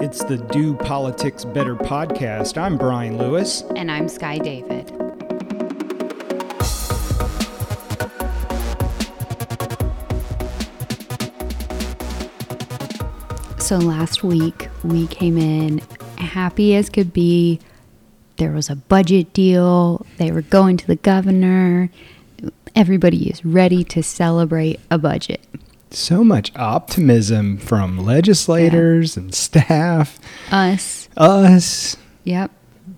It's the Do Politics Better podcast. I'm Brian Lewis. And I'm Sky David. So last week we came in happy as could be. There was a budget deal. They were going to the governor. Everybody is ready to celebrate a budget so much optimism from legislators yeah. and staff. Us. Us. Yep.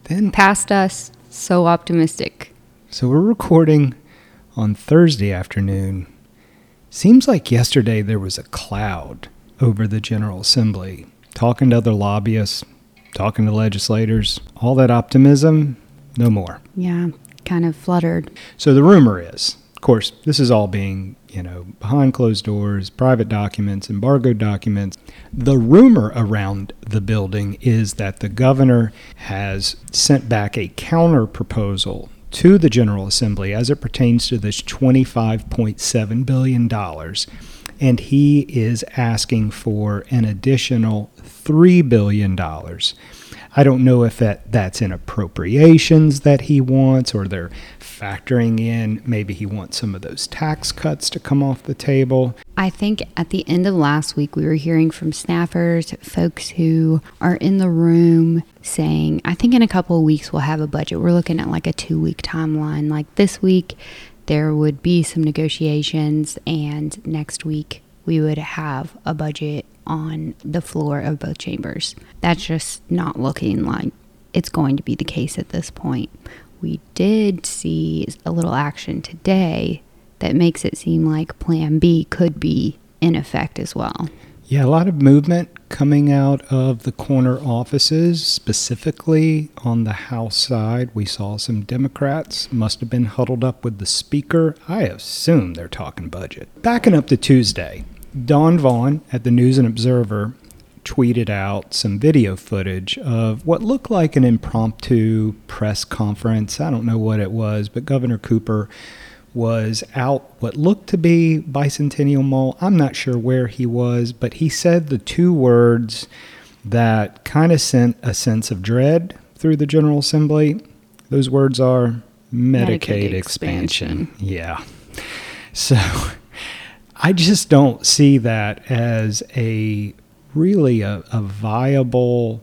Then past us, so optimistic. So we're recording on Thursday afternoon. Seems like yesterday there was a cloud over the General Assembly. Talking to other lobbyists, talking to legislators, all that optimism, no more. Yeah, kind of fluttered. So the rumor is, of course, this is all being you know, behind closed doors, private documents, embargoed documents. The rumor around the building is that the governor has sent back a counter proposal to the General Assembly as it pertains to this $25.7 billion. And he is asking for an additional $3 billion. I don't know if that, that's in appropriations that he wants or they're factoring in maybe he wants some of those tax cuts to come off the table. I think at the end of last week, we were hearing from staffers, folks who are in the room saying, I think in a couple of weeks we'll have a budget. We're looking at like a two week timeline. Like this week, there would be some negotiations, and next week, we would have a budget on the floor of both chambers. That's just not looking like it's going to be the case at this point. We did see a little action today that makes it seem like Plan B could be in effect as well. Yeah, a lot of movement coming out of the corner offices, specifically on the House side. We saw some Democrats must have been huddled up with the Speaker. I assume they're talking budget. Backing up to Tuesday, Dawn Vaughan at the News and Observer tweeted out some video footage of what looked like an impromptu press conference. I don't know what it was, but Governor Cooper was out what looked to be Bicentennial Mall. I'm not sure where he was, but he said the two words that kind of sent a sense of dread through the General Assembly. Those words are Medicaid, Medicaid expansion. expansion. Yeah. So I just don't see that as a really a, a viable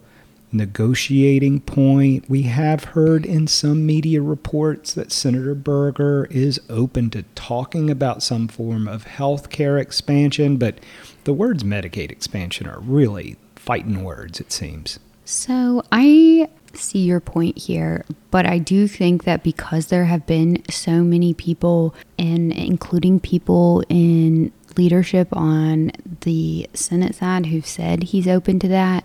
negotiating point. We have heard in some media reports that Senator Berger is open to talking about some form of health care expansion, but the words Medicaid expansion are really fighting words, it seems. So I see your point here, but I do think that because there have been so many people, and including people in leadership on the Senate side who've said he's open to that,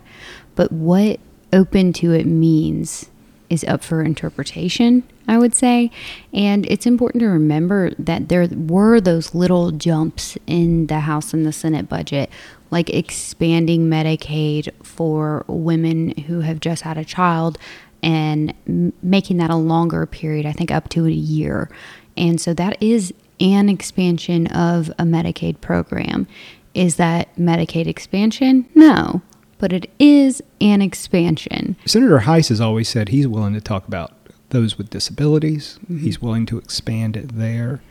but what open to it means is up for interpretation, I would say. And it's important to remember that there were those little jumps in the House and the Senate budget, like expanding Medicaid for women who have just had a child and making that a longer period, I think up to a year. And so that is an expansion of a Medicaid program. Is that Medicaid expansion? No, but it is an expansion. Senator Hise has always said he's willing to talk about those with disabilities, mm-hmm. he's willing to expand it there.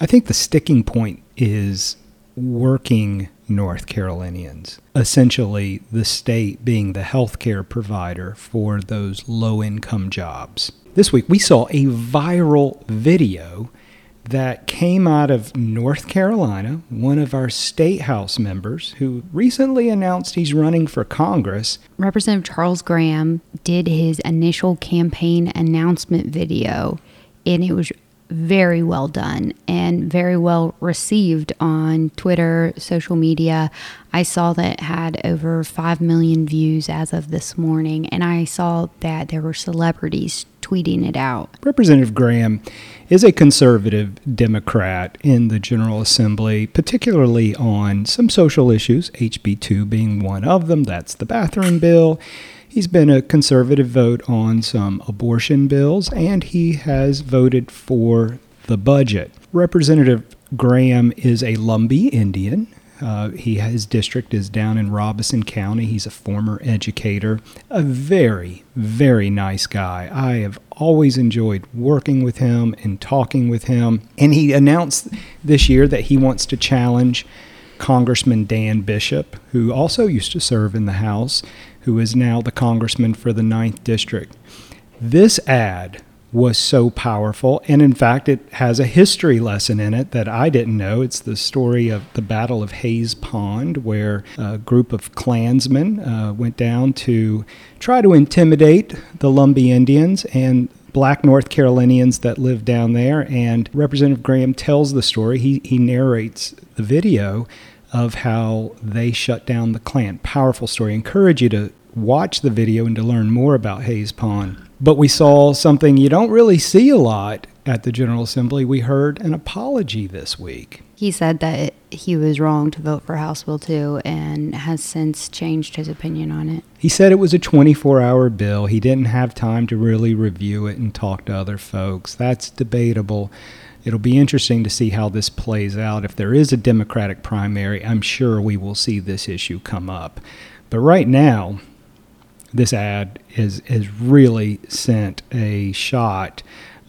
I think the sticking point is working North Carolinians, essentially the state being the healthcare provider for those low income jobs. This week we saw a viral video that came out of North Carolina, one of our state house members who recently announced he's running for Congress. Representative Charles Graham did his initial campaign announcement video, and it was very well done and very well received on Twitter, social media. I saw that had over 5 million views as of this morning, and I saw that there were celebrities tweeting it out. Representative Graham is a conservative Democrat in the General Assembly, particularly on some social issues, HB2 being one of them. That's the bathroom bill. He's been a conservative vote on some abortion bills, and he has voted for the budget. Representative Graham is a Lumbee Indian Uh, he his district is down in Robeson County. He's a former educator, a very very nice guy. I have always enjoyed working with him and talking with him. And he announced this year that he wants to challenge Congressman Dan Bishop, who also used to serve in the House, who is now the congressman for the 9th District. This ad was so powerful. And in fact, it has a history lesson in it that I didn't know. It's the story of the Battle of Hayes Pond, where a group of Klansmen uh, went down to try to intimidate the Lumbee Indians and black North Carolinians that lived down there. And Representative Graham tells the story. He, he narrates the video of how they shut down the Klan. Powerful story. Encourage you to watch the video and to learn more about Hayes Pond. But we saw something you don't really see a lot at the General Assembly. We heard an apology this week. He said that he was wrong to vote for House Bill 2 and has since changed his opinion on it. He said it was a 24 hour bill. He didn't have time to really review it and talk to other folks. That's debatable. It'll be interesting to see how this plays out. If there is a Democratic primary, I'm sure we will see this issue come up. But right now, this ad is has really sent a shot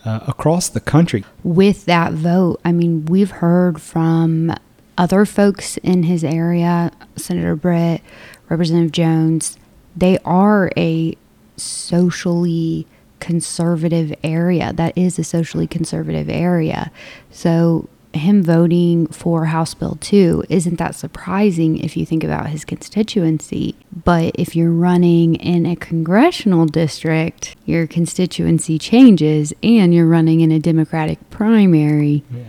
uh, across the country. With that vote, I mean, we've heard from other folks in his area, Senator Britt, Representative Jones. They are a socially conservative area. That is a socially conservative area. So him voting for House Bill 2 isn't that surprising if you think about his constituency. But if you're running in a congressional district, your constituency changes and you're running in a Democratic primary, yeah.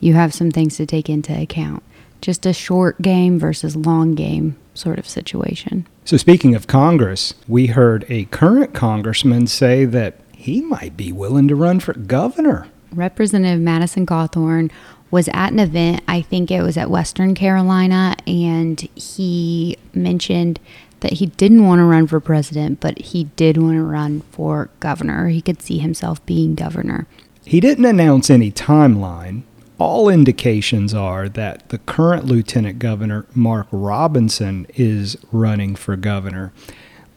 you have some things to take into account. Just a short game versus long game sort of situation. So, speaking of Congress, we heard a current congressman say that he might be willing to run for governor. Representative Madison Cawthorn was at an event, I think it was at Western Carolina, and he mentioned that he didn't want to run for president, but he did want to run for governor. He could see himself being governor. He didn't announce any timeline. All indications are that the current lieutenant governor, Mark Robinson, is running for governor.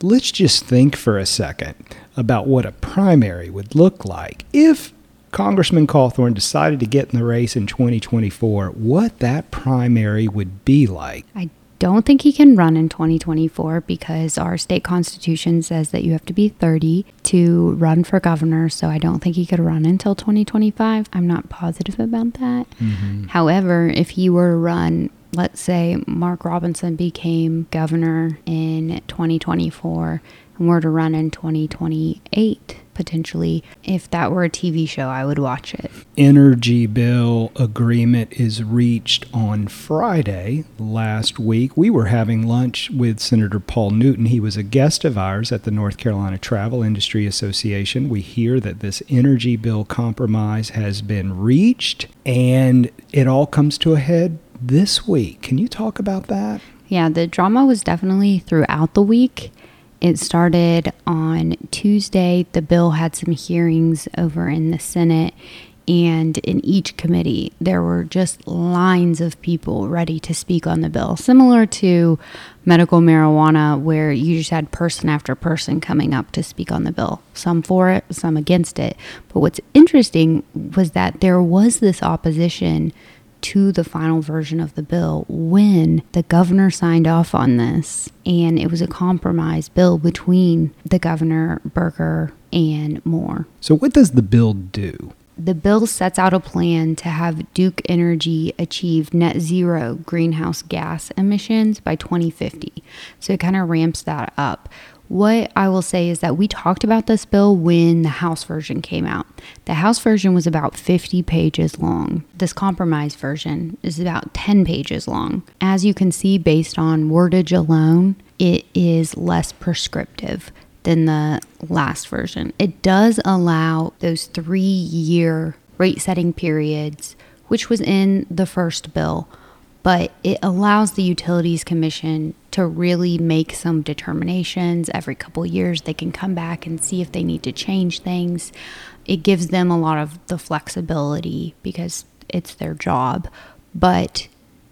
Let's just think for a second about what a primary would look like if Congressman Cawthorn decided to get in the race in 2024, what that primary would be like. I don't think he can run in 2024 because our state constitution says that you have to be 30 to run for governor. So I don't think he could run until 2025. I'm not positive about that. Mm-hmm. However, if he were to run, let's say Mark Robinson became governor in 2024 and were to run in 2028 potentially. If that were a TV show, I would watch it. Energy bill agreement is reached on Friday last week. We were having lunch with Senator Paul Newton. He was a guest of ours at the North Carolina Travel Industry Association. We hear that this energy bill compromise has been reached and it all comes to a head this week. Can you talk about that? Yeah, the drama was definitely throughout the week. It started on Tuesday. The bill had some hearings over in the Senate, and in each committee, there were just lines of people ready to speak on the bill, similar to medical marijuana, where you just had person after person coming up to speak on the bill, some for it, some against it. But what's interesting was that there was this opposition to the final version of the bill when the governor signed off on this. And it was a compromise bill between the governor, Berger, and Moore. So, what does the bill do? The bill sets out a plan to have Duke Energy achieve net zero greenhouse gas emissions by 2050. So it kind of ramps that up. What I will say is that we talked about this bill when the House version came out. The House version was about 50 pages long. This compromise version is about 10 pages long. As you can see, based on wordage alone, it is less prescriptive than the last version. It does allow those three year rate setting periods, which was in the first bill but it allows the Utilities Commission to really make some determinations every couple years. They can come back and see if they need to change things. It gives them a lot of the flexibility because it's their job. But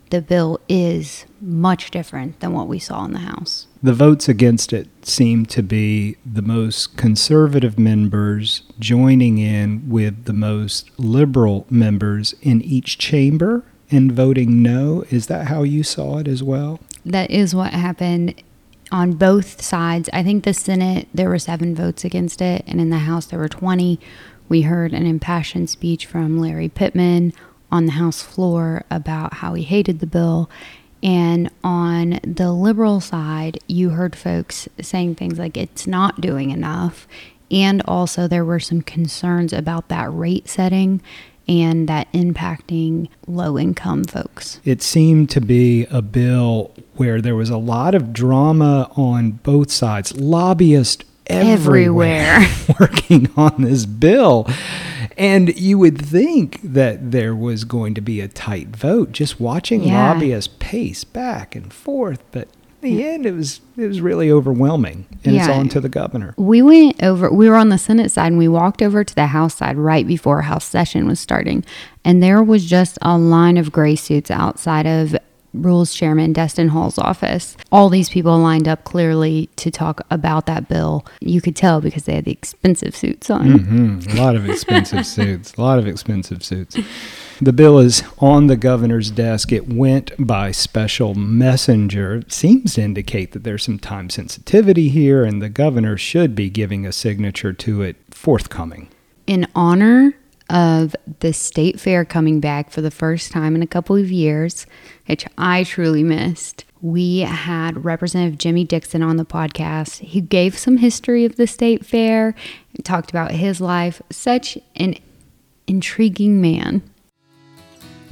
the bill is much different than what we saw in the House. The votes against it seem to be the most conservative members joining in with the most liberal members in each chamber and voting no. Is that how you saw it as well? That is what happened on both sides. I think the Senate, there were seven votes against it, and in the House, there were 20. We heard an impassioned speech from Larry Pittman on the House floor about how he hated the bill. And on the liberal side, you heard folks saying things like it's not doing enough. And also, there were some concerns about that rate setting and that impacting low income folks. It seemed to be a bill where there was a lot of drama on both sides. Lobbyists everywhere, everywhere. working on this bill. And you would think that there was going to be a tight vote just watching yeah. lobbyists pace back and forth, but the end it was it was really overwhelming and yeah. it's on to the governor. We went over we were on the Senate side and we walked over to the House side right before House session was starting and there was just a line of gray suits outside of Rules Chairman Destin Hall's office. All these people lined up clearly to talk about that bill. You could tell because they had the expensive suits on. Mm-hmm. A lot of expensive suits. A lot of expensive suits. The bill is on the governor's desk. It went by special messenger. It seems to indicate that there's some time sensitivity here, and the governor should be giving a signature to it forthcoming. In honor of the state fair coming back for the first time in a couple of years, which I truly missed. We had Representative Jimmy Dixon on the podcast. He gave some history of the state fair, talked about his life. Such an intriguing man.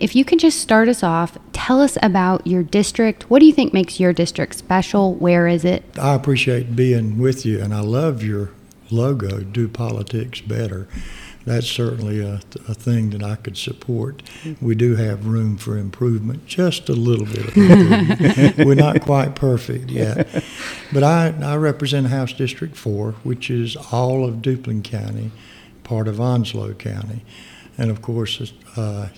If you could just start us off, tell us about your district. What do you think makes your district special? Where is it? I appreciate being with you, and I love your logo, Do Politics Better. That's certainly a, a thing that I could support. We do have room for improvement, just a little bit of. We're not quite perfect yet. But I, I represent House District 4, which is all of Duplin County, part of Onslow County. And of course, uh,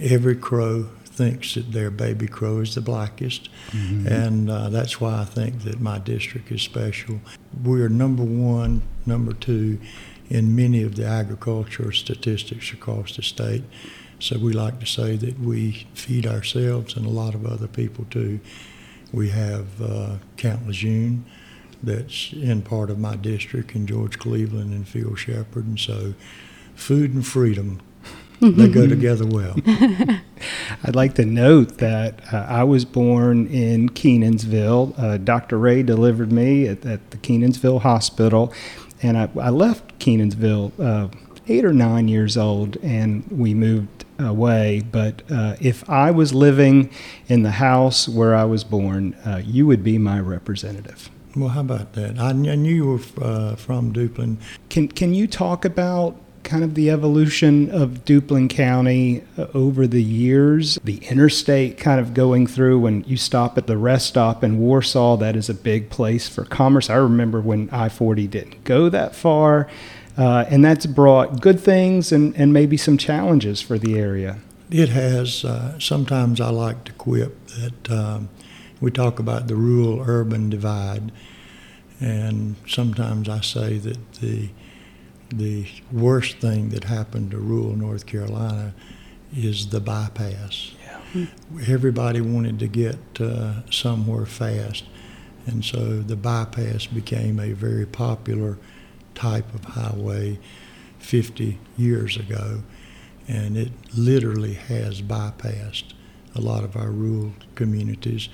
every crow thinks that their baby crow is the blackest, mm-hmm. and uh, that's why I think that my district is special. We are number one, number two in many of the agricultural statistics across the state. So we like to say that we feed ourselves and a lot of other people too. We have uh, Camp Lejeune that's in part of my district, and George Cleveland and Phil Shepherd, and so food and freedom they go together well. I'd like to note that uh, I was born in Kenansville. Uh, Dr. Ray delivered me at, at, the Kenansville Hospital, and I, I left Kenansville uh, eight or nine years old, and we moved away. But uh, if I was living in the house where I was born, uh, you would be my representative. Well, how about that? I, I knew you were uh, from Duplin. Can Can you talk about kind of the evolution of Duplin County uh, over the years. The interstate kind of going through when you stop at the rest stop in Warsaw, that is a big place for commerce. I remember when I 40 didn't go that far, uh, and that's brought good things and, and maybe some challenges for the area. It has. Uh, sometimes I like to quip that um, we talk about the rural urban divide, and sometimes I say that the the worst thing that happened to rural North Carolina is the bypass. Yeah. Everybody wanted to get uh, somewhere fast, and so the bypass became a very popular type of highway 50 years ago, and it literally has bypassed a lot of our rural communities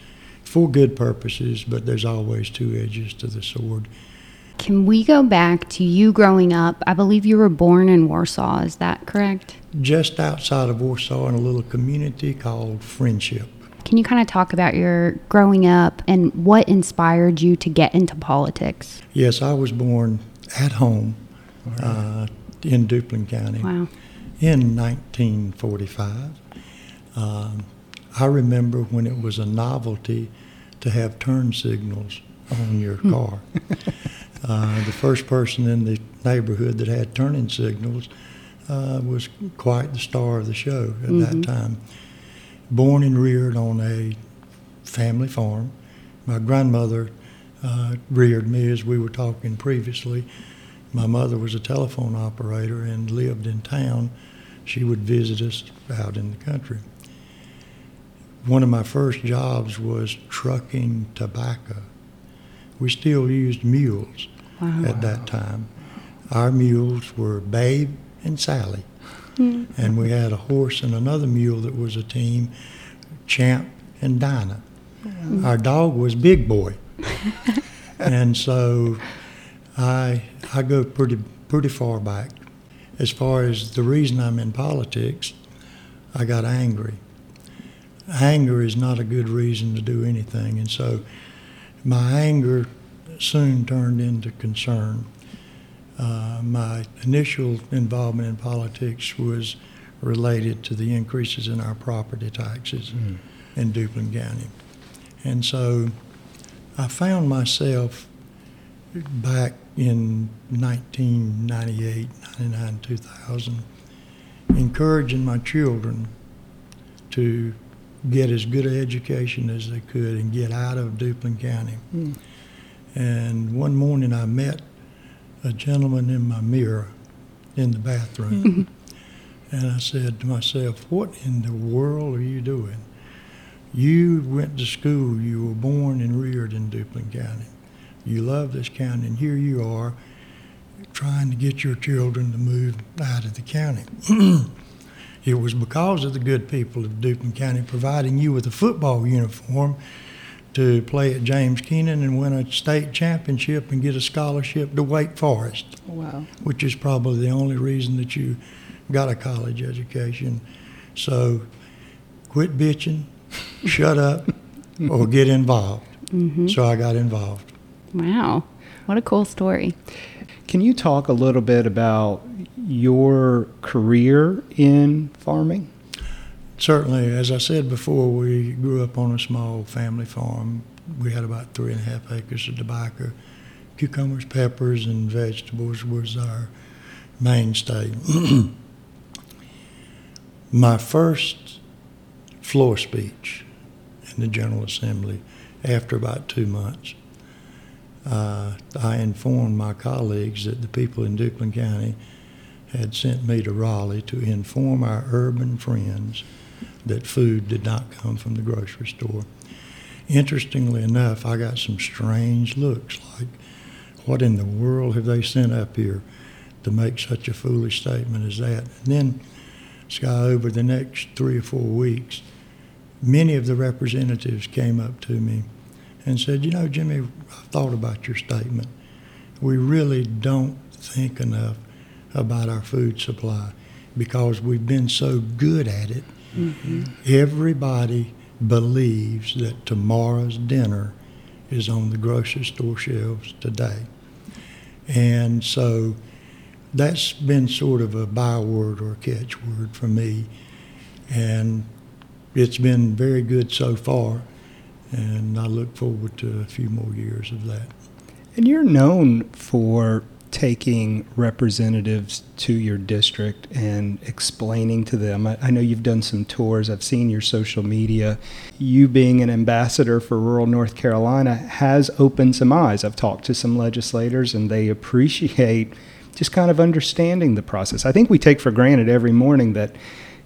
for good purposes, but there's always two edges to the sword. Can we go back to you growing up? I believe you were born in Warsaw, is that correct? Just outside of Warsaw in a little community called Friendship. Can you kind of talk about your growing up and what inspired you to get into politics? Yes, I was born at home uh, in Duplin County Wow. in 1945. Um, I remember when it was a novelty to have turn signals on your car. Uh, the first person in the neighborhood that had turning signals uh, was quite the star of the show at that time. Born and reared on a family farm. My grandmother uh, reared me, as we were talking previously. My mother was a telephone operator and lived in town. She would visit us out in the country. One of my first jobs was trucking tobacco. We still used mules Wow. at that time. Our mules were Babe and Sally. Hmm. And we had a horse and another mule that was a team, Champ and Dinah. Our dog was Big Boy. and so I I go pretty pretty far back. As far as the reason I'm in politics, I got angry. Anger is not a good reason to do anything, and so my anger soon turned into concern. Uh, my initial involvement in politics was related to the increases in our property taxes in Duplin County. And so I found myself back in 1998, 99, 2000, encouraging my children to get as good an education as they could and get out of Duplin County. Hmm. And one morning I met a gentleman in my mirror in the bathroom. Hmm. and I said to myself, What in the world are you doing? You went to school, you were born and reared in Duplin County. You love this county, and here you are trying to get your children to move out of the county. it was because of the good people of Duplin County providing you with a football uniform to play at James Kenan and win a state championship and get a scholarship to Wake Forest, Wow. which is probably the only reason that you got a college education. So quit bitching, shut up, or get involved. Mm-hmm. So I got involved. Wow. What a cool story. Can you talk a little bit about your career in farming? Certainly, as I said before, we grew up on a small family farm. We had about three and a half acres of tobacco. Cucumbers, peppers, and vegetables was our mainstay. My first floor speech in the General Assembly, after about two months, uh, I informed my colleagues that the people in Duplin County had sent me to Raleigh to inform our urban friends that food did not come from the grocery store. Interestingly enough, I got some strange looks like, what in the world have they sent up here to make such a foolish statement as that? And then, Sky, over the next three or four weeks, many of the representatives came up to me and said, You know, Jimmy, I've thought about your statement. We really don't think enough about our food supply because we've been so good at it. Mm-hmm. Everybody believes that tomorrow's dinner is on the grocery store shelves today. And so that's been sort of a byword or a catchword for me. And it's been very good so far. And I look forward to a few more years of that. And you're known for taking representatives to your district and explaining to them. I, I know you've done some tours, I've seen your social media. You being an ambassador for rural North Carolina has opened some eyes. I've talked to some legislators and they appreciate just kind of understanding the process. I think we take for granted every morning that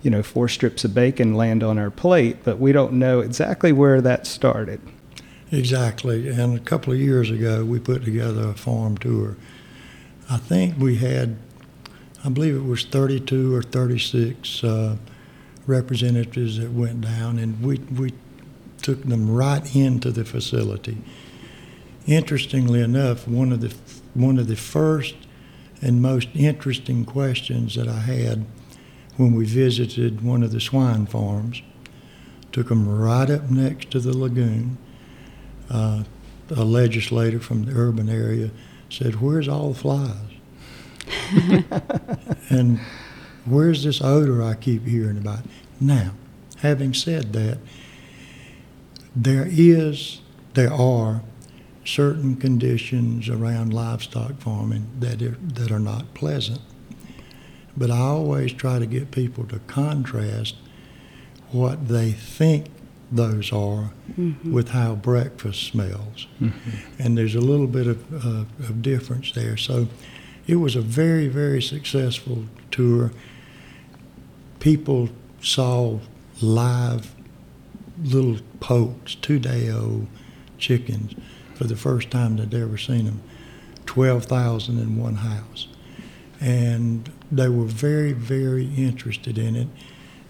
you know, four strips of bacon land on our plate, but we don't know exactly where that started. Exactly. And a couple of years ago, we put together a farm tour. I think we had, I believe it was 32 or 36 uh, representatives that went down, and we, we took them right into the facility. Interestingly enough, one of the one of the first and most interesting questions that I had when we visited one of the swine farms took them right up next to the lagoon. Uh, a legislator from the urban area said, Where's all the flies? and where's this odor I keep hearing about? Now, having said that, there is, there are certain conditions around livestock farming that are, that are not pleasant. But I always try to get people to contrast what they think those are Mm-hmm. with how breakfast smells. And there's a little bit of, uh, of difference there. So it was a very, very successful tour. People saw live little poults, two day old chickens, for the first time they'd ever seen them. 12,000 in one house. And they were very, very interested in it.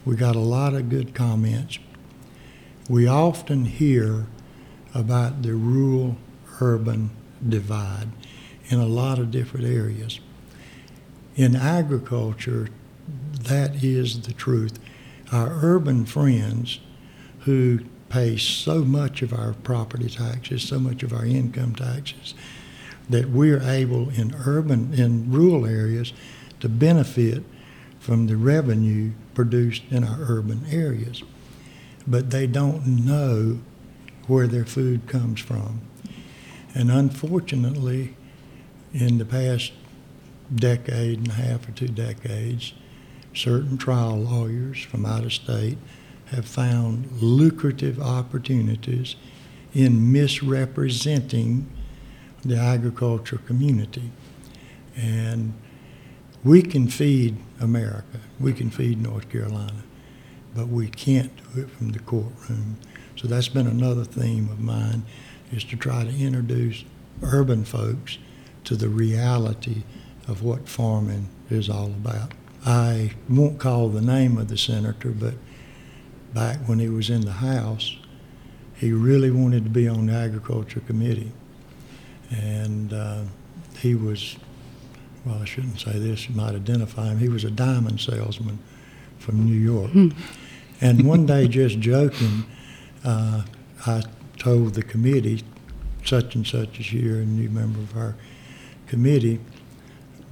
We got a lot of good comments. We often hear about the rural urban divide in a lot of different areas. In agriculture, that is the truth. Our urban friends who pay so much of our property taxes, so much of our income taxes, that we're able in urban, in rural areas to benefit from the revenue produced in our urban areas. But they don't know where their food comes from. And unfortunately, in the past decade and a half or two decades, certain trial lawyers from out of state have found lucrative opportunities in misrepresenting the agriculture community. And we can feed America, we can feed North Carolina, but we can't do it from the courtroom. So that's been another theme of mine, is to try to introduce urban folks to the reality of what farming is all about. I won't call the name of the senator, but back when he was in the House, he really wanted to be on the Agriculture Committee. And uh, he was, well, I shouldn't say this, you might identify him. He was a diamond salesman from New York. And one day, just joking, uh, I told the committee, such and such is here, a new member of our committee,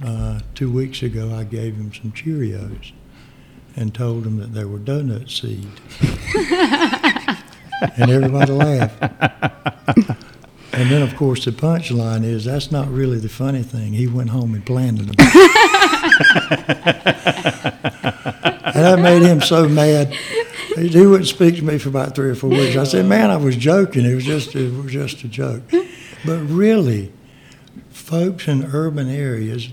uh, two weeks ago, I gave him some Cheerios and told him that they were donut seed. and everybody laughed. And then, of course, the punchline is that's not really the funny thing. He went home and planted them. and that made him so mad. He, he wouldn't speak to me for about three or four weeks. I said, "Man, I was joking. It was just it was just a joke." But really, folks in urban areas,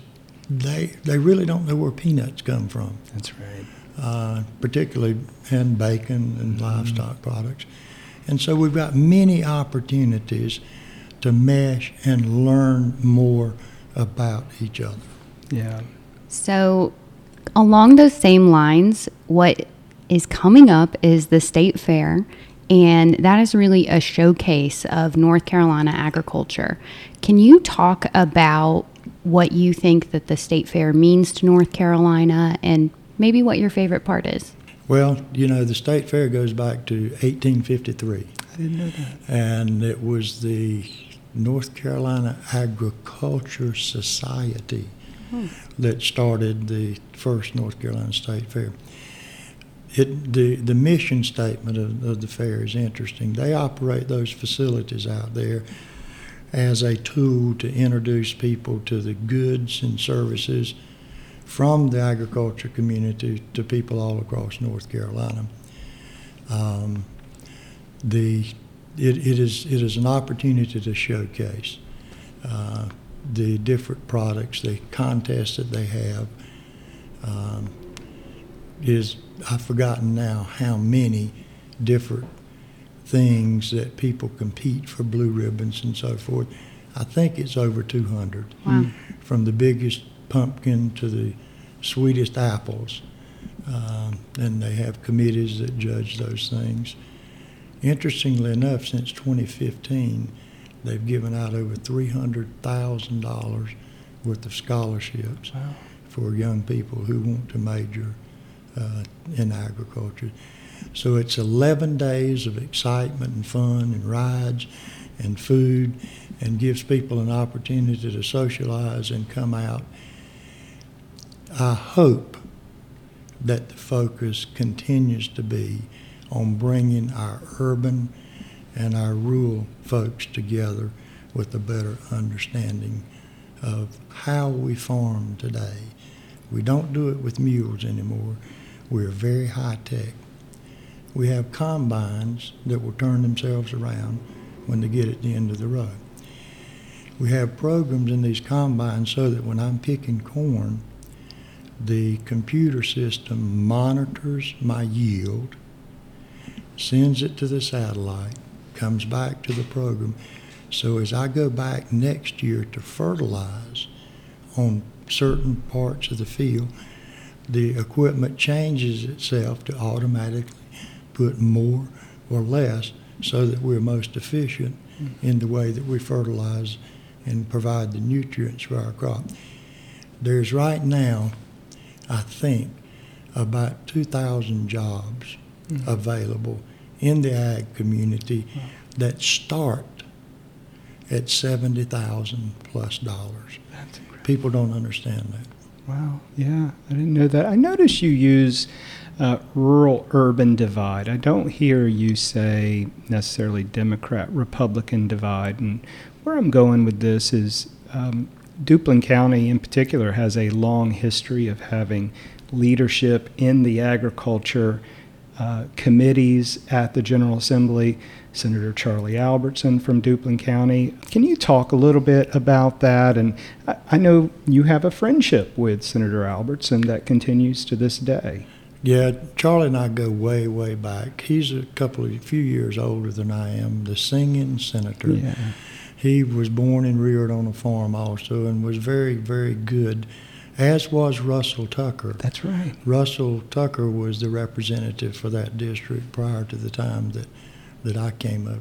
they they really don't know where peanuts come from That's right. uh, particularly in bacon and livestock products. And so we've got many opportunities to mesh and learn more about each other. Yeah. So, along those same lines, what is coming up is the state fair, and that is really a showcase of North Carolina agriculture. Can you talk about what you think that the state fair means to North Carolina and maybe what your favorite part is? Well, you know, the state fair goes back to 1853, I didn't know that. and it was the North Carolina Agriculture Society that started the first North Carolina State Fair. It, the, the mission statement of, of the fair is interesting. They operate those facilities out there as a tool to introduce people to the goods and services from the agriculture community to people all across North Carolina. Um, the, it, it, is, it is an opportunity to showcase uh, the different products, the contests that they have. Um, is I've forgotten now how many different things that people compete for blue ribbons and so forth. I think it's over 200 Wow. from the biggest pumpkin to the sweetest apples. Um, and they have committees that judge those things. Interestingly enough, since 2015, they've given out over $300,000 worth of scholarships Wow. for young people who want to major uh, in agriculture. So it's 11 days of excitement and fun and rides and food and gives people an opportunity to socialize and come out. I hope that the focus continues to be on bringing our urban and our rural folks together with a better understanding of how we farm today. We don't do it with mules anymore. We're very high tech. We have combines that will turn themselves around when they get at the end of the row. We have programs in these combines so that when I'm picking corn, the computer system monitors my yield, sends it to the satellite, comes back to the program. So as I go back next year to fertilize on certain parts of the field, the equipment changes itself to automatically put more or less so that we're most efficient in the way that we fertilize and provide the nutrients for our crop. There's right now, I think, about 2,000 jobs Mm. available in the ag community that start at 70,000 plus dollars. That's incredible. People don't understand that. Wow. Yeah, I didn't know that. I notice you use uh, rural urban divide. I don't hear you say necessarily Democrat Republican divide. And where I'm going with this is um, Duplin County, in particular, has a long history of having leadership in the agriculture uh, committees at the General Assembly. Senator Charlie Albertson from Duplin County. Can you talk a little bit about that? And I, I know you have a friendship with Senator Albertson that continues to this day. Yeah, Charlie and I go way, way back. He's a couple of few years older than I am. The singing senator. Yeah. He was born and reared on a farm also, and was very, very good. As was Russell Tucker. That's right. Russell Tucker was the representative for that district prior to the time that, that I came up.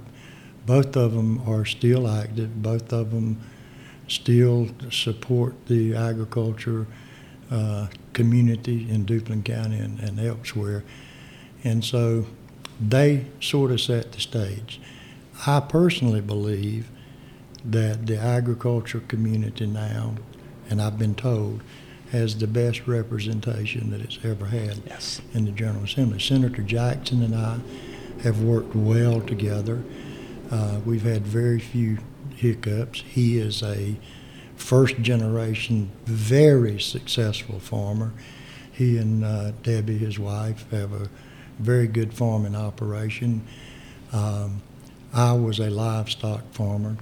Both of them are still active. Both of them still support the agriculture uh, community in Duplin County and, and elsewhere. And so they sort of set the stage. I personally believe that the agriculture community now, and I've been told, has the best representation that it's ever had Yes. in the General Assembly. Senator Jackson and I have worked well together. Uh, we've had very few hiccups. He is a first generation, very successful farmer. He and uh, Debbie, his wife, have a very good farming operation. Um, I was a livestock farmer.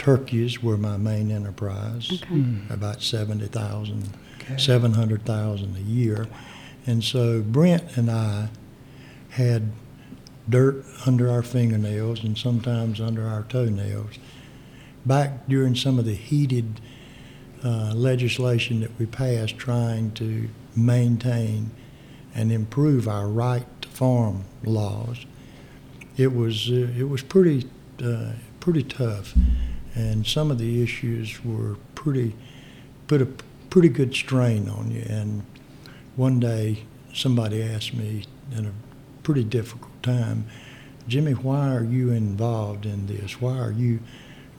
Turkeys were my main enterprise, Okay. Mm. about 70,000 Okay. 700,000 a year. And so Brent and I had dirt under our fingernails and sometimes under our toenails. Back during some of the heated uh, legislation that we passed trying to maintain and improve our right to farm laws, it was uh, it was pretty uh, pretty tough, and some of the issues were pretty put a pretty good strain on you. And one day, somebody asked me in a pretty difficult time, Jimmy, why are you involved in this? Why are you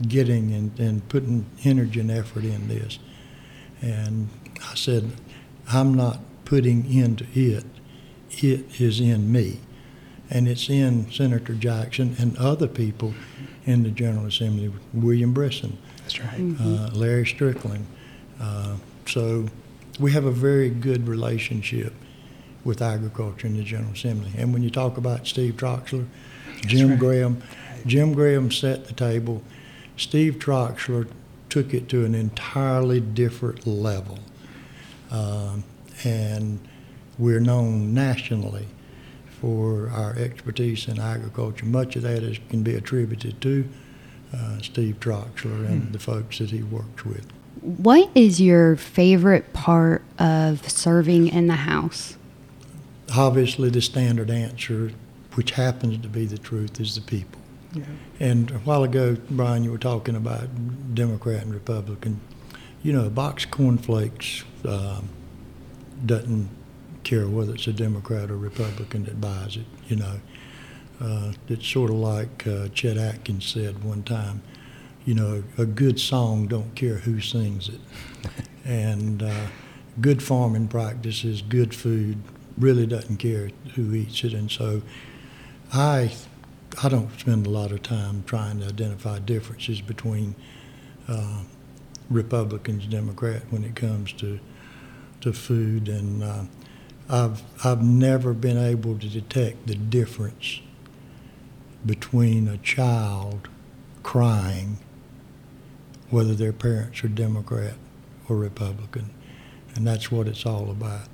getting and, and putting energy and effort in this? And I said, I'm not putting into it, it is in me. And it's in Senator Jackson and other people in the General Assembly, William Brisson, That's right. Mm-hmm. uh, Larry Strickland. Uh, so we have a very good relationship with agriculture in the General Assembly. And when you talk about Steve Troxler, Jim right. Graham, Jim Graham set the table. Steve Troxler took it to an entirely different level. Um, and we're known nationally for our expertise in agriculture. Much of that is, can be attributed to uh, Steve Troxler and Hmm. the folks that he works with. What is your favorite part of serving in the House? Obviously, the standard answer, which happens to be the truth, is the people. Yeah. And a while ago, Brian, you were talking about Democrat and Republican. You know, a box of cornflakes um, doesn't care whether it's a Democrat or Republican that buys it. You know, uh, it's sort of like uh, Chet Atkins said one time. You know, a good song don't care who sings it, and uh, good farming practices, good food, really doesn't care who eats it. And so, I I don't spend a lot of time trying to identify differences between uh, Republicans, Democrat when it comes to to food, and uh, I've I've never been able to detect the difference between a child crying, whether their parents are Democrat or Republican, and that's what it's all about,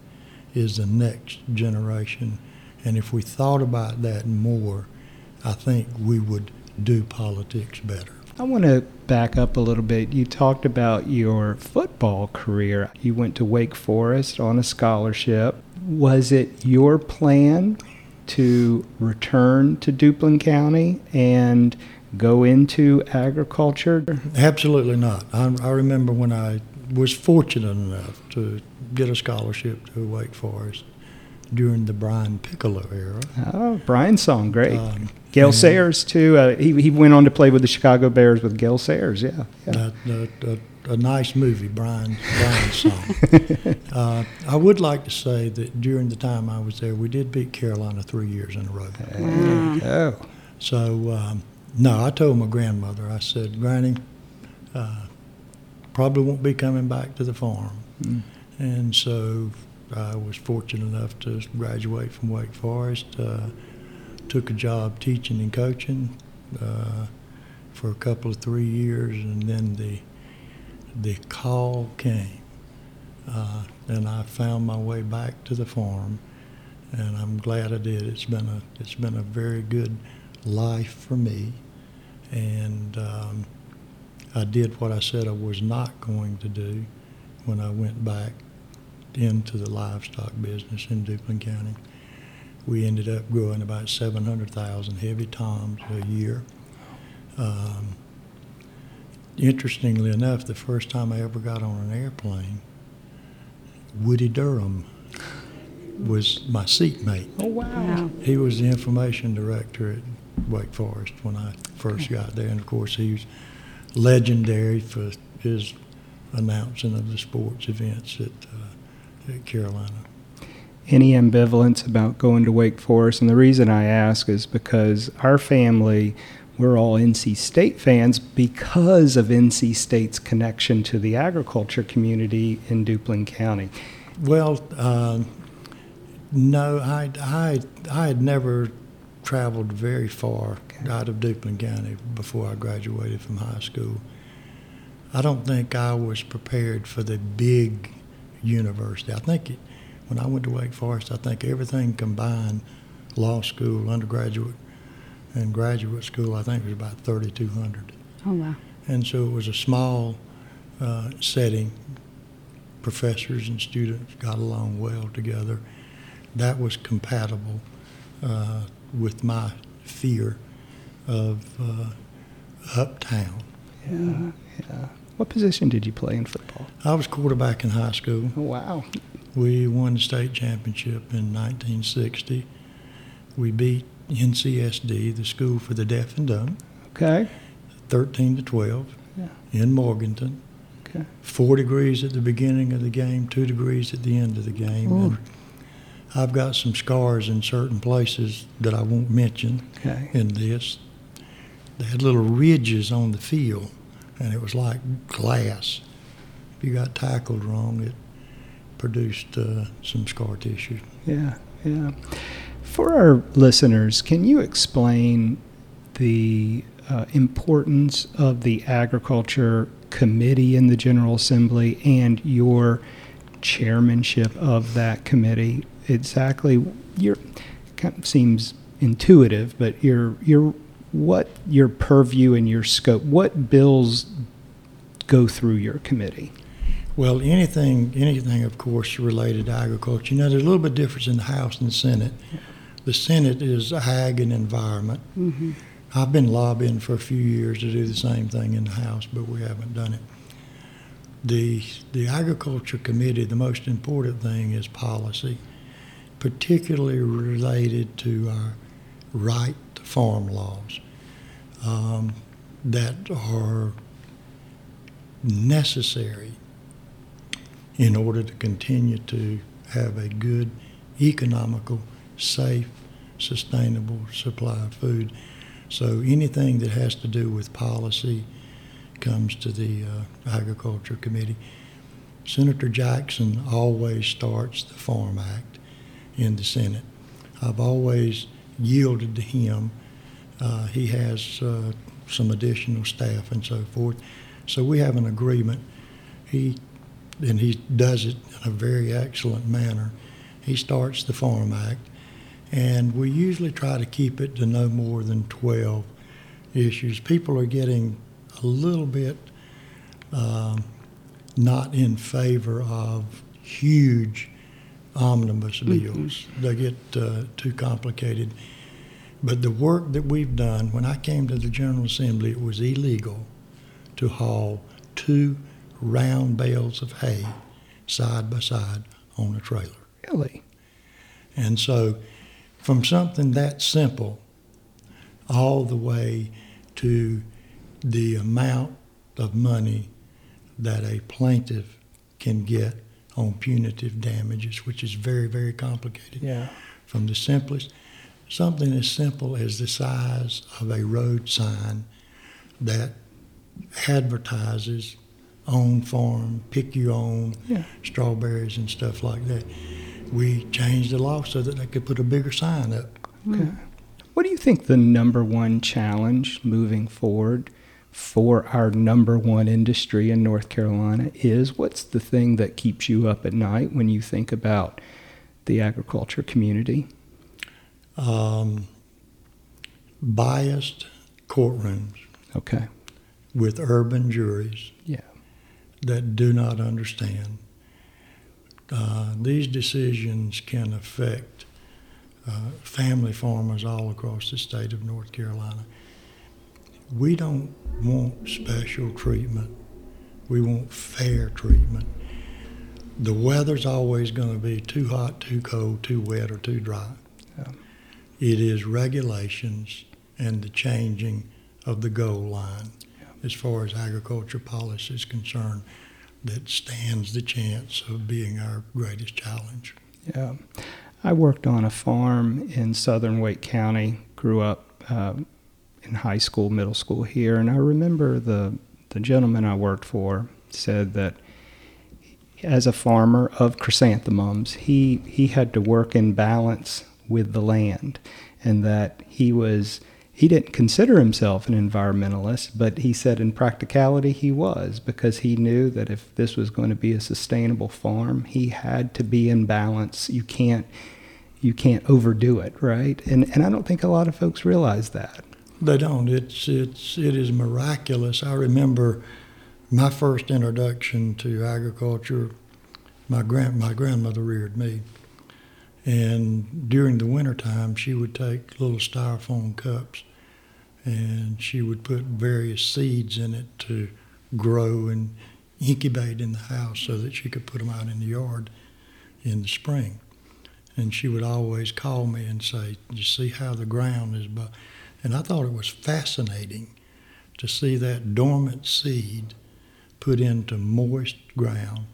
is the next generation, and if we thought about that more, I think we would do politics better. I want to back up a little bit. You talked about your football career. You went to Wake Forest on a scholarship. Was it your plan to return to Duplin County and go into agriculture? Absolutely not. I, I remember when I was fortunate enough to get a scholarship to Wake Forest during the Brian Piccolo era. Oh, Brian's song, great. Um, Gale Sayers too. Uh, he he went on to play with the Chicago Bears with Gale Sayers. Yeah, yeah. A, a, nice movie, Brian Brian's song. uh, I would like to say that during the time I was there, we did beat Carolina three years in a row. There you go. So um, no, I told my grandmother. I said, Granny, uh, probably won't be coming back to the farm. Mm. And so I was fortunate enough to graduate from Wake Forest. Uh, took a job teaching and coaching uh, for a couple of three years, and then the the call came, uh, and I found my way back to the farm, and I'm glad I did. It's been a it's been a very good life for me, and um, I did what I said I was not going to do when I went back into the livestock business in Duplin County. We ended up growing about 700,000 heavy toms a year. Um, interestingly enough, the first time I ever got on an airplane, Woody Durham was my seatmate. Oh wow. Wow. He was the information director at Wake Forest when I first got there, and of course he was legendary for his announcing of the sports events at, uh, at Carolina. Any ambivalence about going to Wake Forest? And the reason I ask is because our family, we're all NC State fans because of NC State's connection to the agriculture community in Duplin County. Well, uh, no, I, I, I had never traveled very far Okay. out of Duplin County before I graduated from high school. I don't think I was prepared for the big university. I think it, when I went to Wake Forest, I think everything combined, law school, undergraduate, and graduate school, I think it was about 3,200. Oh wow. And so it was a small uh, setting. Professors and students got along well together. That was compatible uh, with my fear of uh, uptown. Yeah, yeah. What position did you play in football? I was quarterback in high school. Oh wow. We won the state championship in 1960. We beat NCSD, the School for the Deaf and Dumb, Okay. 13 to 12 Yeah. in Morganton. Okay. four degrees at the beginning of the game, two degrees at the end of the game. Ooh. And I've got some scars in certain places that I won't mention Okay. in this. They had little ridges on the field, and it was like glass. If you got tackled wrong, it produced uh, some scar tissue. Yeah, yeah. For our listeners, can you explain the uh, importance of the agriculture committee in the General Assembly and your chairmanship of that committee? Exactly, your kind of seems intuitive, but your your what your purview and your scope. What bills go through your committee? Well, anything, anything, of course, related to agriculture. You know, there's a little bit of difference in the House and the Senate. The Senate is ag and environment. Mm-hmm. I've been lobbying for a few years to do the same thing in the House, but we haven't done it. The the Agriculture Committee, the most important thing is policy, particularly related to our right farm laws um, that are necessary in order to continue to have a good, economical, safe, sustainable supply of food. So anything that has to do with policy comes to the uh, Agriculture Committee. Senator Jackson always starts the Farm Act in the Senate. I've always yielded to him. Uh, he has uh, some additional staff and so forth. So we have an agreement. He and he does it in a very excellent manner. He starts the Farm Act, and we usually try to keep it to no more than 12 issues. People are getting a little bit um, not in favor of huge omnibus bills. They get uh, too complicated. But the work that we've done, when I came to the General Assembly, it was illegal to haul two round bales of hay side by side on a trailer. Really? And so, from something that simple all the way to the amount of money that a plaintiff can get on punitive damages, which is very, very complicated. Yeah. From the simplest, something as simple as the size of a road sign that advertises own farm, pick your own Yeah. strawberries and stuff like that. We changed the law so that they could put a bigger sign up. Okay. What do you think the number one challenge moving forward for our number one industry in North Carolina is? What's the thing that keeps you up at night when you think about the agriculture community? Um, biased courtrooms Okay. with urban juries Yeah. that do not understand. Uh, these decisions can affect uh, family farmers all across the state of North Carolina. We don't want special treatment. We want fair treatment. The weather's always going to be too hot, too cold, too wet, or too dry. Yeah. It is regulations and the changing of the goal line as far as agriculture policy is concerned that stands the chance of being our greatest challenge. Yeah. I worked on a farm in southern Wake County, grew up uh, in high school, middle school here, and I remember the, the gentleman I worked for said that as a farmer of chrysanthemums, he, he had to work in balance with the land, and that he was he didn't consider himself an environmentalist, but he said in practicality he was because he knew that if this was going to be a sustainable farm, he had to be in balance. You can't you can't overdo it, right? And and I don't think a lot of folks realize that. They don't. It's it's it is miraculous. I remember my first introduction to agriculture. My grand my grandmother reared me, and during the wintertime, she would take little styrofoam cups, and she would put various seeds in it to grow and incubate in the house so that she could put them out in the yard in the spring. And she would always call me and say, "You see how the ground is?" Bu-? And I thought it was fascinating to see that dormant seed put into moist ground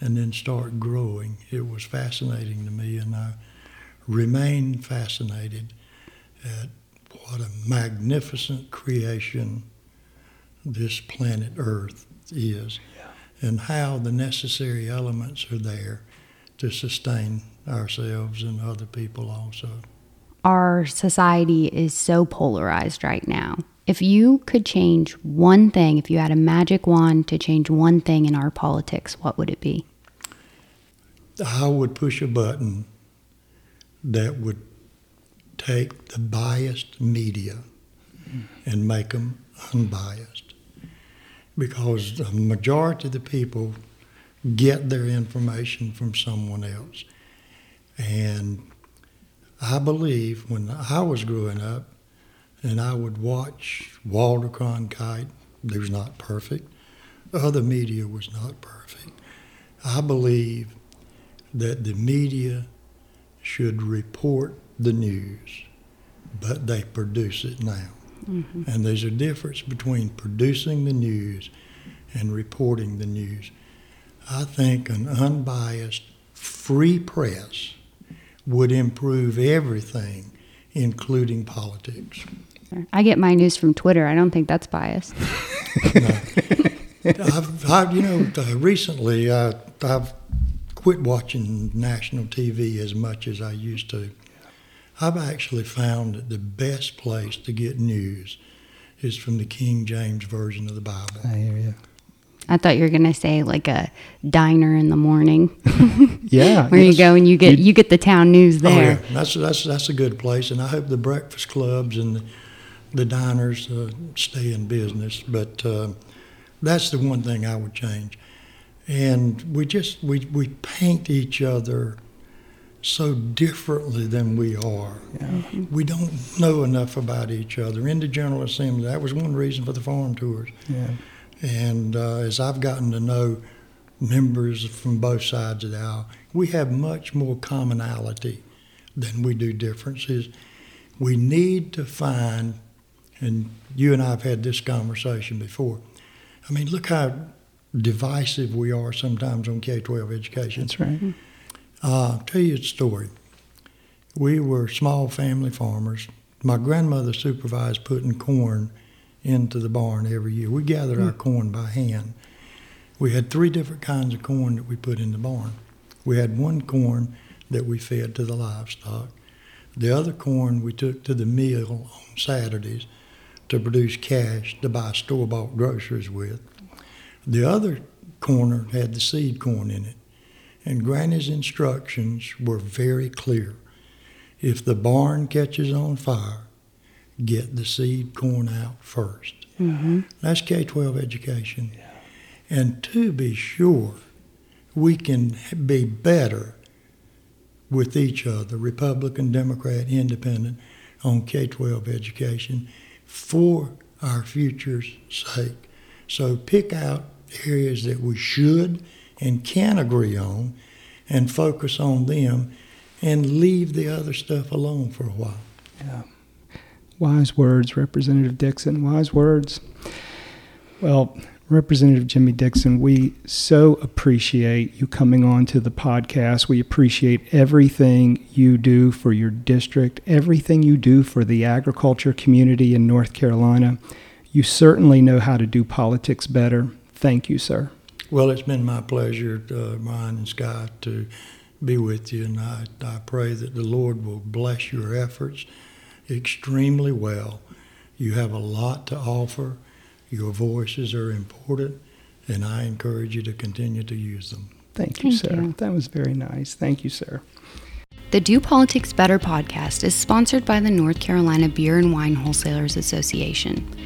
and then start growing. It was fascinating to me, and I remain fascinated at what a magnificent creation this planet Earth is, and how the necessary elements are there to sustain ourselves and other people also. Our society is so polarized right now. If you could change one thing, if you had a magic wand to change one thing in our politics, what would it be? I would push a button that would take the biased media and make them unbiased. Because the majority of the people get their information from someone else. And I believe when I was growing up and I would watch Walter Cronkite, he was not perfect, other media was not perfect. I believe that the media should report the news, but they produce it now. Mm-hmm. And there's a difference between producing the news and reporting the news. I think an unbiased, free press would improve everything, including politics. I get my news from Twitter. I don't think that's biased. no. I've, I've, you know, uh, recently uh, I've quit watching national TV as much as I used to. I've actually found that the best place to get news is from the King James Version of the Bible. I hear you. I thought you were gonna say like a diner in the morning. yeah, where yes. you go and you get you, you, get the town news there. Oh, yeah. That's that's that's a good place, and I hope the breakfast clubs and the, the diners uh, stay in business. But uh, that's the one thing I would change. And we just we we paint each other so differently than we are. Yeah. We don't know enough about each other. In the General Assembly, that was one reason for the farm tours. Yeah. And uh, as I've gotten to know members from both sides of the aisle, we have much more commonality than we do differences. We need to find, and you and I have had this conversation before. I mean, look how divisive we are sometimes on K 12 education. That's right. Uh, I'll tell you a story. We were small family farmers. My grandmother supervised putting corn into the barn every year. We gathered mm. our corn by hand. We had three different kinds of corn that we put in the barn. We had one corn that we fed to the livestock. The other corn we took to the mill on Saturdays to produce cash to buy store bought groceries with. The other corner had the seed corn in it. And Granny's instructions were very clear. If the barn catches on fire, get the seed corn out 1st mm-hmm. That's K 12 education. Yeah. And to be sure, we can be better with each other, Republican, Democrat, Independent, on K 12 education for our future's sake. So pick out areas that we should and can agree on and focus on them and leave the other stuff alone for a while. Yeah. Wise words, Representative Dixon. Wise words. Well, Representative Jimmy Dixon, we so appreciate you coming on to the podcast. We appreciate everything you do for your district, everything you do for the agriculture community in North Carolina. You certainly know how to do politics better. Thank you, sir. Well, it's been my pleasure, uh, Ryan and Scott, to be with you, and I, I pray that the Lord will bless your efforts extremely well. You have a lot to offer. Your voices are important, and I encourage you to continue to use them. Thank you, Thank sir. You. That was very nice. Thank you, sir. The Do Politics Better podcast is sponsored by the North Carolina Beer and Wine Wholesalers Association.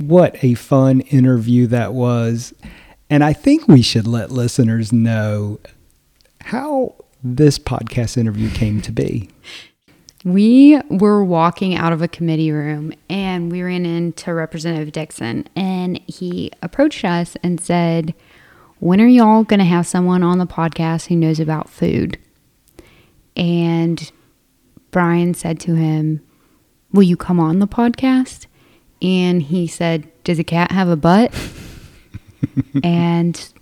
what a fun interview that was. And I think we should let listeners know how this podcast interview came to be. We were walking out of a committee room and we ran into Representative Dixon and he approached us and said, When are y'all going to have someone on the podcast who knows about food? And Brian said to him, Will you come on the podcast? And he said, Does a cat have a butt? and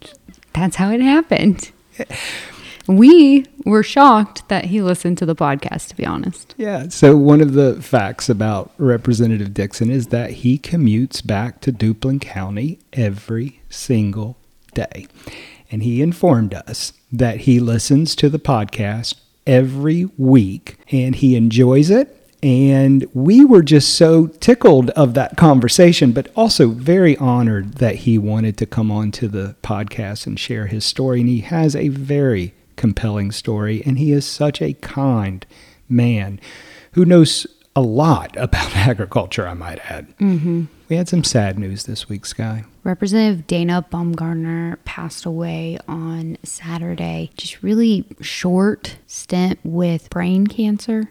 that's how it happened. We were shocked that he listened to the podcast, to be honest. Yeah. So, one of the facts about Representative Dixon is that he commutes back to Duplin County every single day. And he informed us that he listens to the podcast every week and he enjoys it and we were just so tickled of that conversation, but also very honored that he wanted to come on to the podcast and share his story. And he has a very compelling story, and he is such a kind, man who knows a lot about agriculture, I might add. Mm-hmm. We had some sad news this week, Skye. Representative Dana Bumgardner passed away on Saturday. Just really short stint with brain cancer.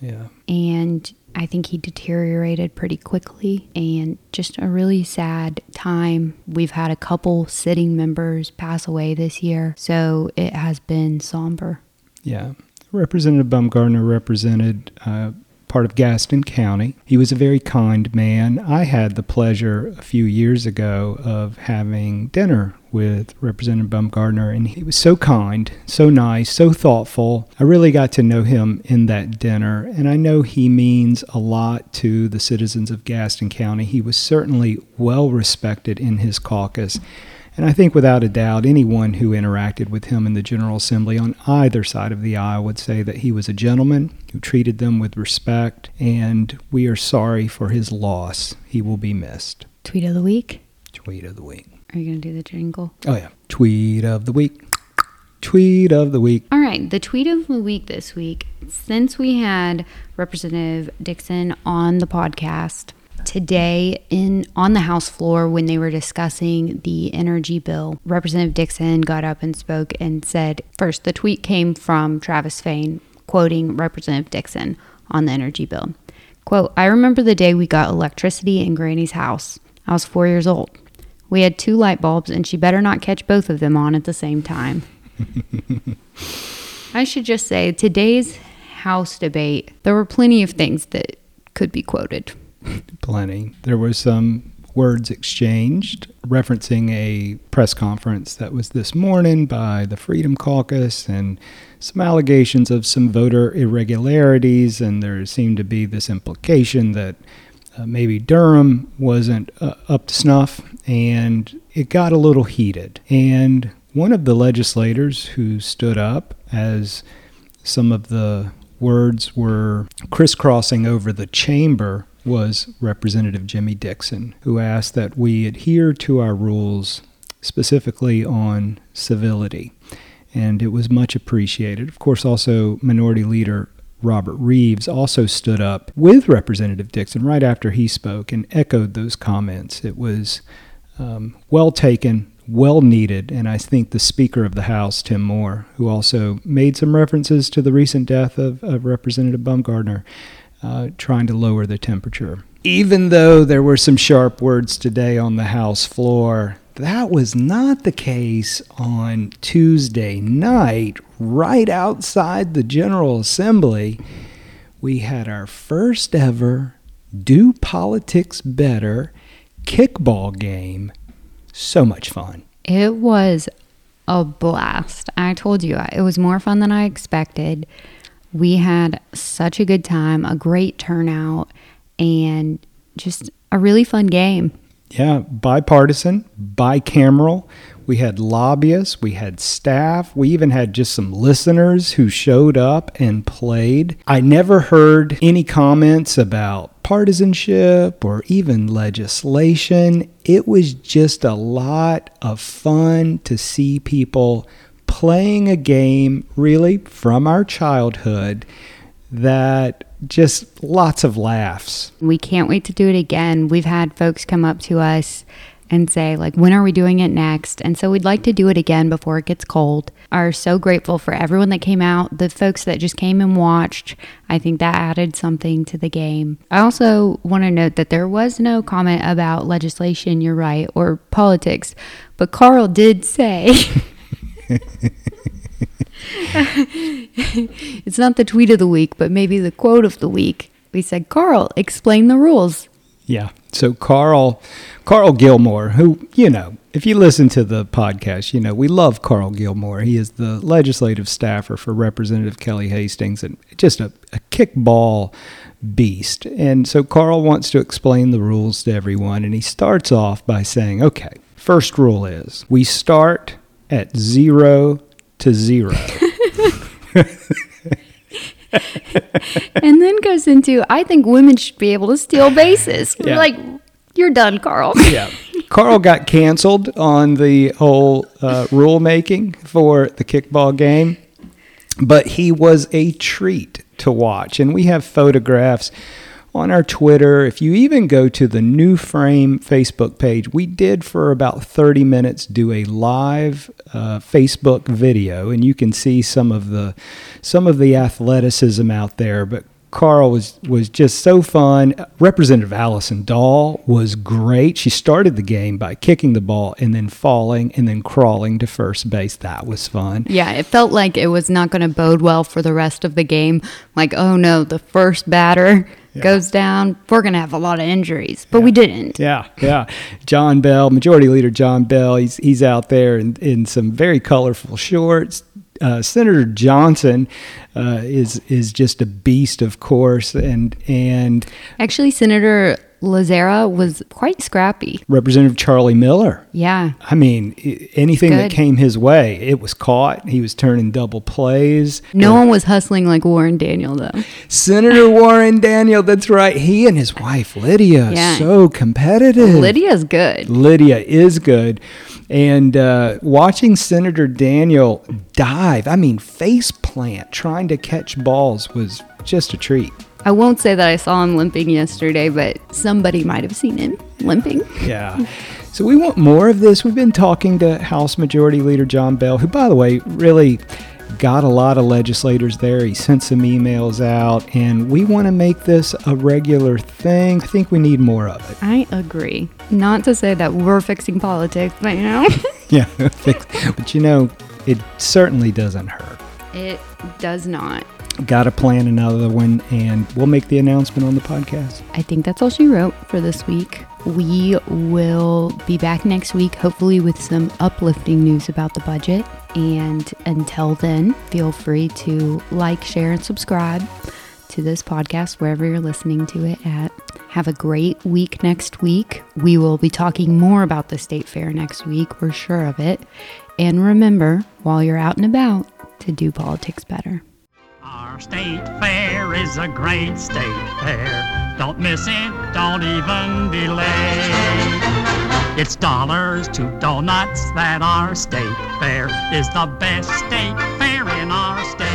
Yeah. And I think he deteriorated pretty quickly and just a really sad time. We've had a couple sitting members pass away this year, so it has been somber. Yeah. Representative Bumgardner represented uh, part of Gaston County. He was a very kind man. I had the pleasure a few years ago of having dinner with Representative Bumgardner, and he was so kind, so nice, so thoughtful. I really got to know him in that dinner, and I know he means a lot to the citizens of Gaston County. He was certainly well respected in his caucus. And I think without a doubt, anyone who interacted with him in the General Assembly on either side of the aisle would say that he was a gentleman who treated them with respect, and we are sorry for his loss. He will be missed. Tweet of the week? Tweet of the week. Are you going to do the jingle? Oh, yeah. Tweet of the week. Tweet of the week. All right, the tweet of the week this week, since we had Representative Dixon on the podcast, today in on the house floor when they were discussing the energy bill. Representative dixon got up and spoke and said first the tweet came from travis fain quoting representative dixon on the energy bill. Quote i remember the day we got electricity in granny's house. I was four years old. We had two light bulbs and she better not catch both of them on at the same time. I should just say today's house debate there were plenty of things that could be quoted Plenty. There was some words exchanged referencing a press conference that was this morning by the Freedom Caucus and some allegations of some voter irregularities. And there seemed to be this implication that uh, maybe Durham wasn't uh, up to snuff. And it got a little heated. And one of the legislators who stood up as some of the words were crisscrossing over the chamber was Representative Jimmy Dixon, who asked that we adhere to our rules, specifically on civility. And it was much appreciated. Of course, also Minority Leader Robert Reives also stood up with Representative Dixon right after he spoke and echoed those comments. It was um, well taken, well needed, and I think the Speaker of the House, Tim Moore, who also made some references to the recent death of, of Representative Bumgardner, uh, trying to lower the temperature. Even though there were some sharp words today on the House floor, that was not the case on Tuesday night, right outside the General Assembly. We had our first ever Do Politics Better kickball game. So much fun. It was a blast. I told you, it was more fun than I expected. We had such a good time, a great turnout, and just a really fun game. Yeah, bipartisan, bicameral. We had lobbyists, we had staff, we even had just some listeners who showed up and played. I never heard any comments about partisanship or even legislation. It was just a lot of fun to see people playing a game really from our childhood that just lots of laughs. We can't wait to do it again. We've had folks come up to us and say like when are we doing it next and so we'd like to do it again before it gets cold are so grateful for everyone that came out the folks that just came and watched i think that added something to the game i also want to note that there was no comment about legislation you're right or politics but carl did say it's not the tweet of the week, but maybe the quote of the week. We said, Carl, explain the rules. Yeah. So Carl, Carl Gilmore, who you know, if you listen to the podcast, you know we love Carl Gilmore. He is the legislative staffer for Representative Kelly Hastings, and just a, a kickball beast. And so Carl wants to explain the rules to everyone, and he starts off by saying, "Okay, first rule is we start at zero to zero. and then goes into I think women should be able to steal bases. Yeah. Like you're done, Carl. yeah. Carl got canceled on the whole uh, rulemaking for the kickball game. but he was a treat to watch. And we have photographs on our Twitter. If you even go to the New Frame Facebook page, we did for about 30 minutes do a live uh, Facebook video, and you can see some of the some of the athleticism out there. But Carl was was just so fun. Representative Allison Dahle was great. She started the game by kicking the ball and then falling and then crawling to first base. That was fun. Yeah, it felt like it was not going to bode well for the rest of the game. Like, oh no, the first batter goes down. We're going to have a lot of injuries, but we didn't. Yeah, yeah. John Bell, Majority Leader John Bell, he's he's out there in, in some very colorful shorts. Uh, Senator Johnson uh, is is just a beast, of course, and and Actually, Senator Lazzara was quite scrappy. Representative Charlie Miller. Yeah. I mean, anything that came his way, it was caught. He was turning double plays. No one was hustling like Warren Daniel, though. Senator Warren Daniel, that's right. He and his wife Lydia, Yeah. so competitive. Lydia's good. Lydia is good. And uh, watching Senator Daniel dive, I mean, face plant, trying to catch balls was just a treat. I won't say that I saw him limping yesterday, but somebody might have seen him limping. Yeah. So we want more of this. We've been talking to House Majority Leader John Bell, who, by the way, really got a lot of legislators there. He sent some emails out, and we want to make this a regular thing. I think we need more of it. I agree. Not to say that we're fixing politics, but you know, Yeah. but you know, it certainly doesn't hurt. it does not. Got to plan another one, and we'll make the announcement on the podcast. I think that's all she wrote for this week. We will be back next week, hopefully, with some uplifting news about the budget. And until then, feel free to like, share, and subscribe to this podcast wherever you're listening to it at. Have a great week next week. We will be talking more about the state fair next week, we're sure of it. And remember, while you're out and about, to do politics better. Our state fair is a great state fair. Don't miss it, don't even delay. It's dollars to donuts that our state fair is the best state fair in our state.